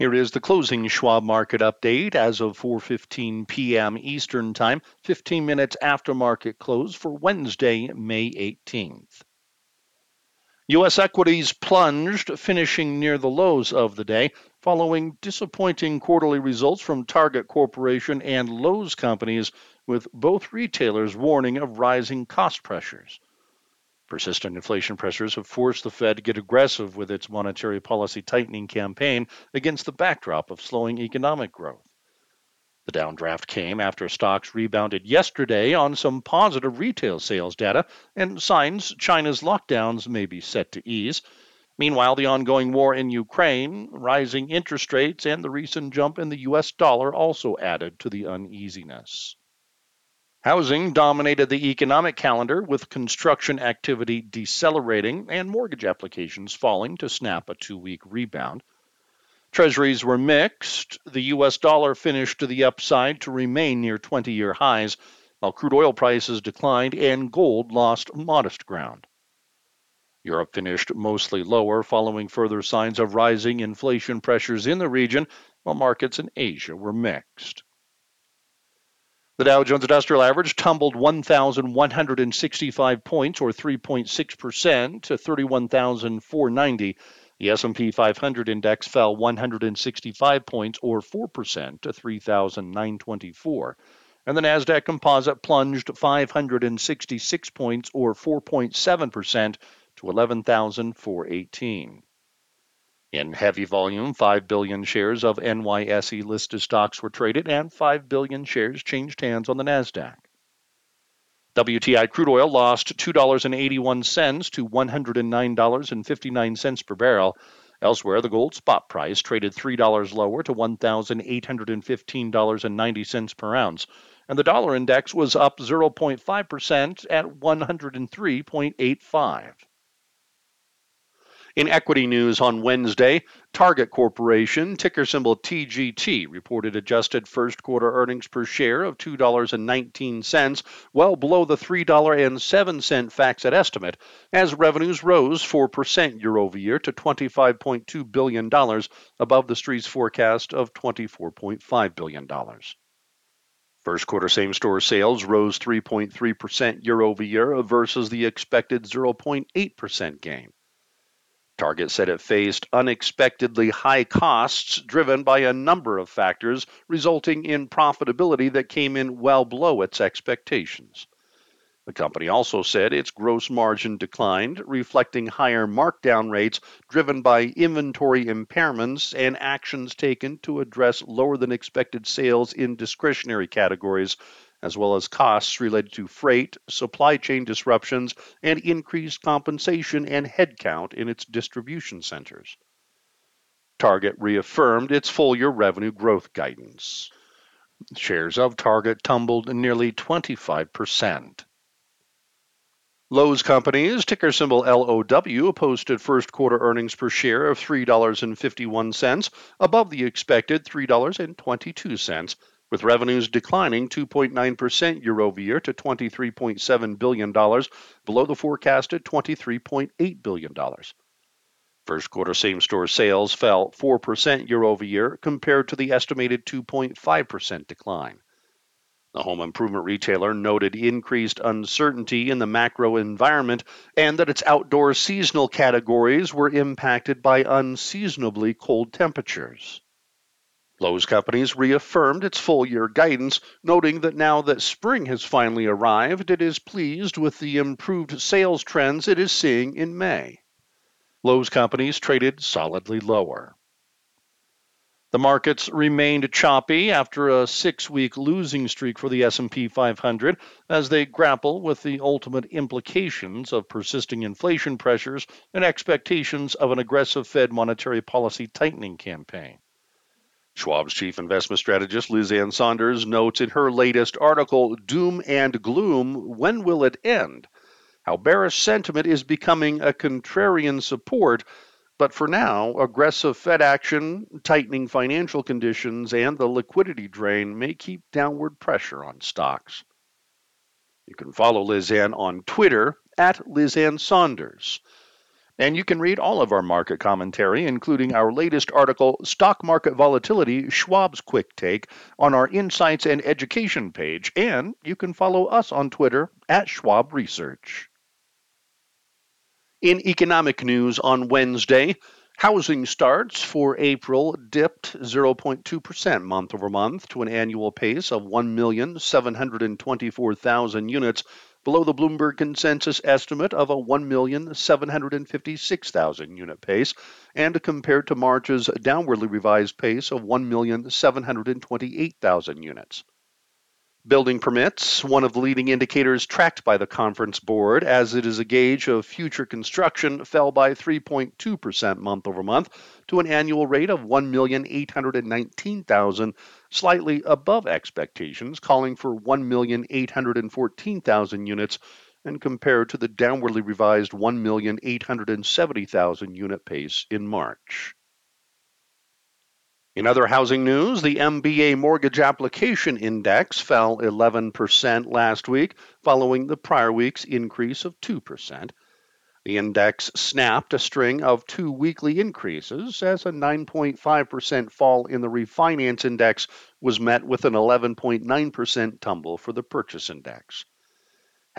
Here is the closing Schwab market update as of 4:15 p.m. Eastern Time, 15 minutes after market close for Wednesday, May 18th. U.S. equities plunged, finishing near the lows of the day, following disappointing quarterly results from Target Corporation and Lowe's companies, with both retailers warning of rising cost pressures. Persistent inflation pressures have forced the Fed to get aggressive with its monetary policy tightening campaign against the backdrop of slowing economic growth. The downdraft came after stocks rebounded yesterday on some positive retail sales data and signs China's lockdowns may be set to ease. Meanwhile, the ongoing war in Ukraine, rising interest rates, and the recent jump in the U.S. dollar also added to the uneasiness. Housing dominated the economic calendar with construction activity decelerating and mortgage applications falling to snap a two week rebound. Treasuries were mixed. The U.S. dollar finished to the upside to remain near 20 year highs, while crude oil prices declined and gold lost modest ground. Europe finished mostly lower following further signs of rising inflation pressures in the region, while markets in Asia were mixed. The Dow Jones Industrial Average tumbled 1,165 points, or 3.6%, to 31,490. The S&P 500 index fell 165 points, or 4%, to 3,924. And the Nasdaq Composite plunged 566 points, or 4.7%, to 11,418. In heavy volume, 5 billion shares of NYSE listed stocks were traded and 5 billion shares changed hands on the NASDAQ. WTI crude oil lost $2.81 to $109.59 per barrel. Elsewhere, the gold spot price traded $3 lower to $1,815.90 per ounce, and the dollar index was up 0.5% at 103.85. In equity news on Wednesday, Target Corporation, ticker symbol TGT, reported adjusted first quarter earnings per share of $2.19, well below the $3.07 FactSet estimate, as revenues rose 4% year over year to $25.2 billion, above the street's forecast of $24.5 billion. First quarter same store sales rose 3.3% year over year versus the expected 0.8% gain. Target said it faced unexpectedly high costs driven by a number of factors, resulting in profitability that came in well below its expectations. The company also said its gross margin declined, reflecting higher markdown rates driven by inventory impairments and actions taken to address lower than expected sales in discretionary categories as well as costs related to freight, supply chain disruptions, and increased compensation and headcount in its distribution centers. Target reaffirmed its full year revenue growth guidance. Shares of Target tumbled nearly 25%. Lowe's Companies, ticker symbol LOW, posted first quarter earnings per share of $3.51, above the expected $3.22 with revenues declining 2.9% year over year to $23.7 billion, below the forecasted $23.8 billion. First quarter same store sales fell 4% year over year compared to the estimated 2.5% decline. The home improvement retailer noted increased uncertainty in the macro environment and that its outdoor seasonal categories were impacted by unseasonably cold temperatures. Lowe's Companies reaffirmed its full year guidance, noting that now that spring has finally arrived, it is pleased with the improved sales trends it is seeing in May. Lowe's Companies traded solidly lower. The markets remained choppy after a 6-week losing streak for the S&P 500 as they grapple with the ultimate implications of persisting inflation pressures and expectations of an aggressive Fed monetary policy tightening campaign. Schwab's chief investment strategist, Liz Ann Sonders, notes in her latest article, Doom and Gloom When Will It End? How bearish sentiment is becoming a contrarian support, but for now, aggressive Fed action, tightening financial conditions, and the liquidity drain may keep downward pressure on stocks. You can follow Liz Ann on Twitter at Liz Ann Sonders. And you can read all of our market commentary, including our latest article, Stock Market Volatility Schwab's Quick Take, on our Insights and Education page. And you can follow us on Twitter at Schwab Research. In economic news on Wednesday, housing starts for April dipped 0.2% month over month to an annual pace of 1,724,000 units, below the Bloomberg consensus estimate of a 1,756,000 unit pace, and compared to March's downwardly revised pace of 1,728,000 units. Building permits, one of the leading indicators tracked by the conference board as it is a gauge of future construction, fell by 3.2% month over month to an annual rate of 1,819,000, slightly above expectations, calling for 1,814,000 units and compared to the downwardly revised 1,870,000 unit pace in March. In other housing news, the MBA mortgage application index fell 11% last week, following the prior week's increase of 2%. The index snapped a string of two weekly increases as a 9.5% fall in the refinance index was met with an 11.9% tumble for the purchase index.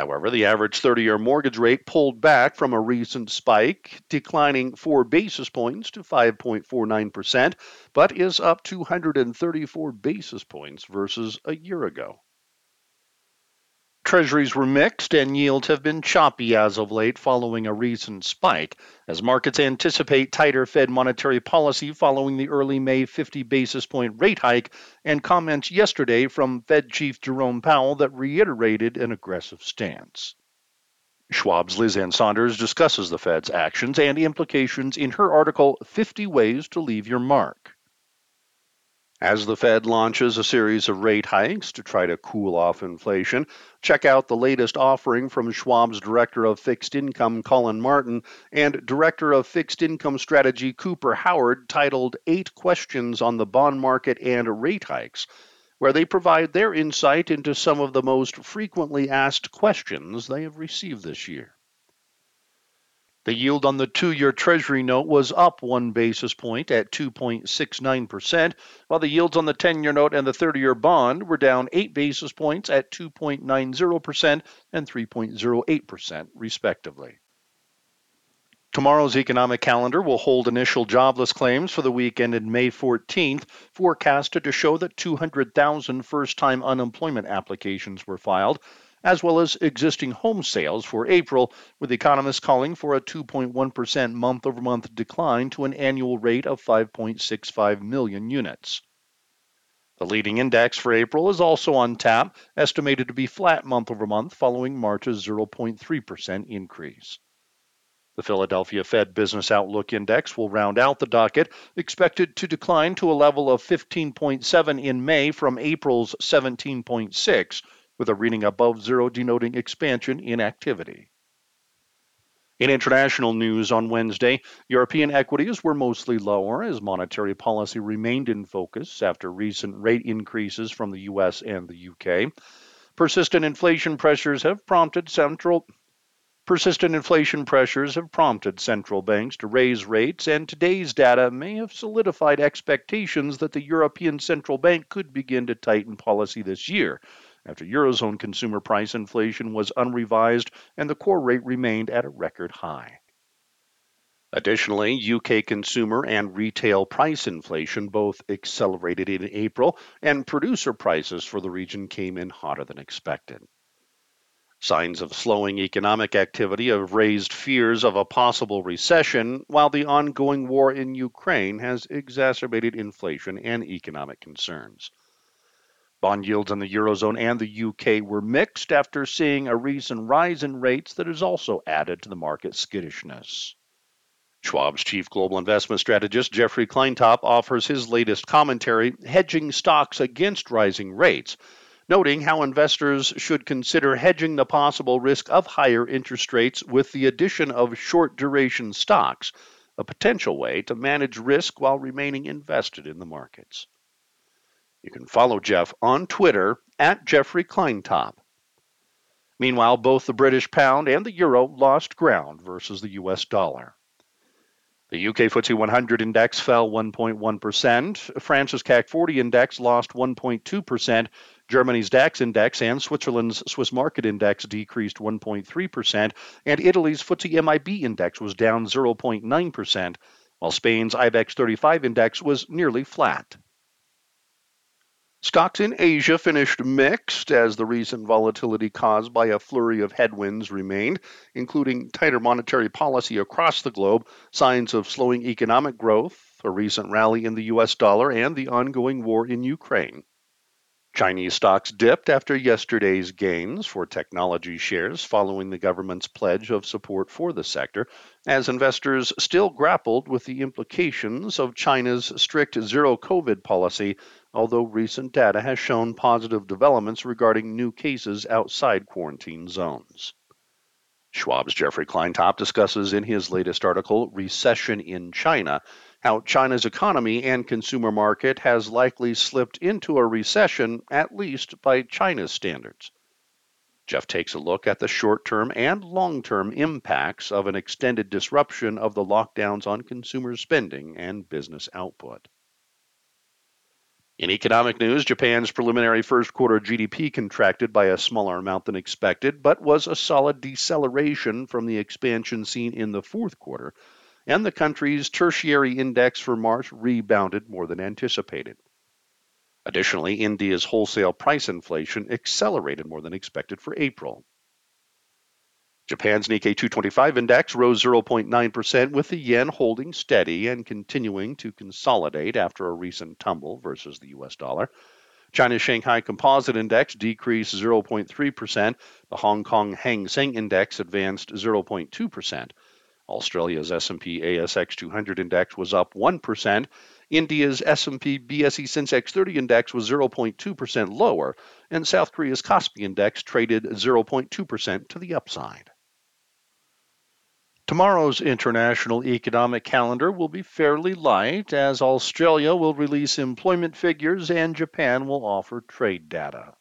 However, the average 30 year mortgage rate pulled back from a recent spike, declining 4 basis points to 5.49%, but is up 234 basis points versus a year ago. Treasuries were mixed and yields have been choppy as of late following a recent spike, as markets anticipate tighter Fed monetary policy following the early May 50 basis point rate hike and comments yesterday from Fed Chief Jerome Powell that reiterated an aggressive stance. Schwab's Liz Ann Sonders discusses the Fed's actions and implications in her article 50 Ways to Leave Your Mark. As the Fed launches a series of rate hikes to try to cool off inflation, check out the latest offering from Schwab's Director of Fixed Income, Colin Martin, and Director of Fixed Income Strategy, Cooper Howard, titled Eight Questions on the Bond Market and Rate Hikes, where they provide their insight into some of the most frequently asked questions they have received this year. The yield on the two year Treasury note was up one basis point at 2.69%, while the yields on the 10 year note and the 30 year bond were down eight basis points at 2.90% and 3.08%, respectively. Tomorrow's economic calendar will hold initial jobless claims for the week ended May 14th, forecasted to show that 200,000 first time unemployment applications were filed as well as existing home sales for April, with economists calling for a 2.1% month over month decline to an annual rate of 5.65 million units. The leading index for April is also on tap, estimated to be flat month over month following March's 0.3% increase. The Philadelphia Fed Business Outlook Index will round out the docket, expected to decline to a level of 15.7 in May from April's 17.6 with a reading above zero denoting expansion in activity. In international news on Wednesday, European equities were mostly lower as monetary policy remained in focus after recent rate increases from the US and the UK. Persistent inflation pressures have prompted central Persistent inflation pressures have prompted central banks to raise rates, and today's data may have solidified expectations that the European Central Bank could begin to tighten policy this year, after Eurozone consumer price inflation was unrevised and the core rate remained at a record high. Additionally, UK consumer and retail price inflation both accelerated in April, and producer prices for the region came in hotter than expected. Signs of slowing economic activity have raised fears of a possible recession, while the ongoing war in Ukraine has exacerbated inflation and economic concerns. Bond yields in the Eurozone and the UK were mixed after seeing a recent rise in rates that has also added to the market skittishness. Schwab's chief global investment strategist, Jeffrey Kleintop, offers his latest commentary, Hedging Stocks Against Rising Rates, noting how investors should consider hedging the possible risk of higher interest rates with the addition of short duration stocks, a potential way to manage risk while remaining invested in the markets. You can follow Jeff on Twitter at Jeffrey Kleintop. Meanwhile, both the British pound and the euro lost ground versus the US dollar. The UK FTSE 100 index fell 1.1%. France's CAC 40 index lost 1.2%. Germany's DAX index and Switzerland's Swiss market index decreased 1.3%, and Italy's FTSE MIB index was down 0.9%, while Spain's IBEX 35 index was nearly flat. Stocks in Asia finished mixed as the recent volatility caused by a flurry of headwinds remained, including tighter monetary policy across the globe, signs of slowing economic growth, a recent rally in the US dollar, and the ongoing war in Ukraine. Chinese stocks dipped after yesterday's gains for technology shares following the government's pledge of support for the sector, as investors still grappled with the implications of China's strict zero COVID policy, although recent data has shown positive developments regarding new cases outside quarantine zones. Schwab's Jeffrey Kleintop discusses in his latest article, Recession in China, how China's economy and consumer market has likely slipped into a recession, at least by China's standards. Jeff takes a look at the short term and long term impacts of an extended disruption of the lockdowns on consumer spending and business output. In economic news, Japan's preliminary first quarter GDP contracted by a smaller amount than expected, but was a solid deceleration from the expansion seen in the fourth quarter, and the country's tertiary index for March rebounded more than anticipated. Additionally, India's wholesale price inflation accelerated more than expected for April. Japan's Nikkei 225 index rose 0.9%, with the yen holding steady and continuing to consolidate after a recent tumble versus the US dollar. China's Shanghai Composite Index decreased 0.3%. The Hong Kong Hang Seng Index advanced 0.2%. Australia's S&P ASX 200 index was up 1%. India's S&P BSE Sensex 30 index was 0.2% lower, and South Korea's Kospi index traded 0.2% to the upside. Tomorrow's international economic calendar will be fairly light as Australia will release employment figures and Japan will offer trade data.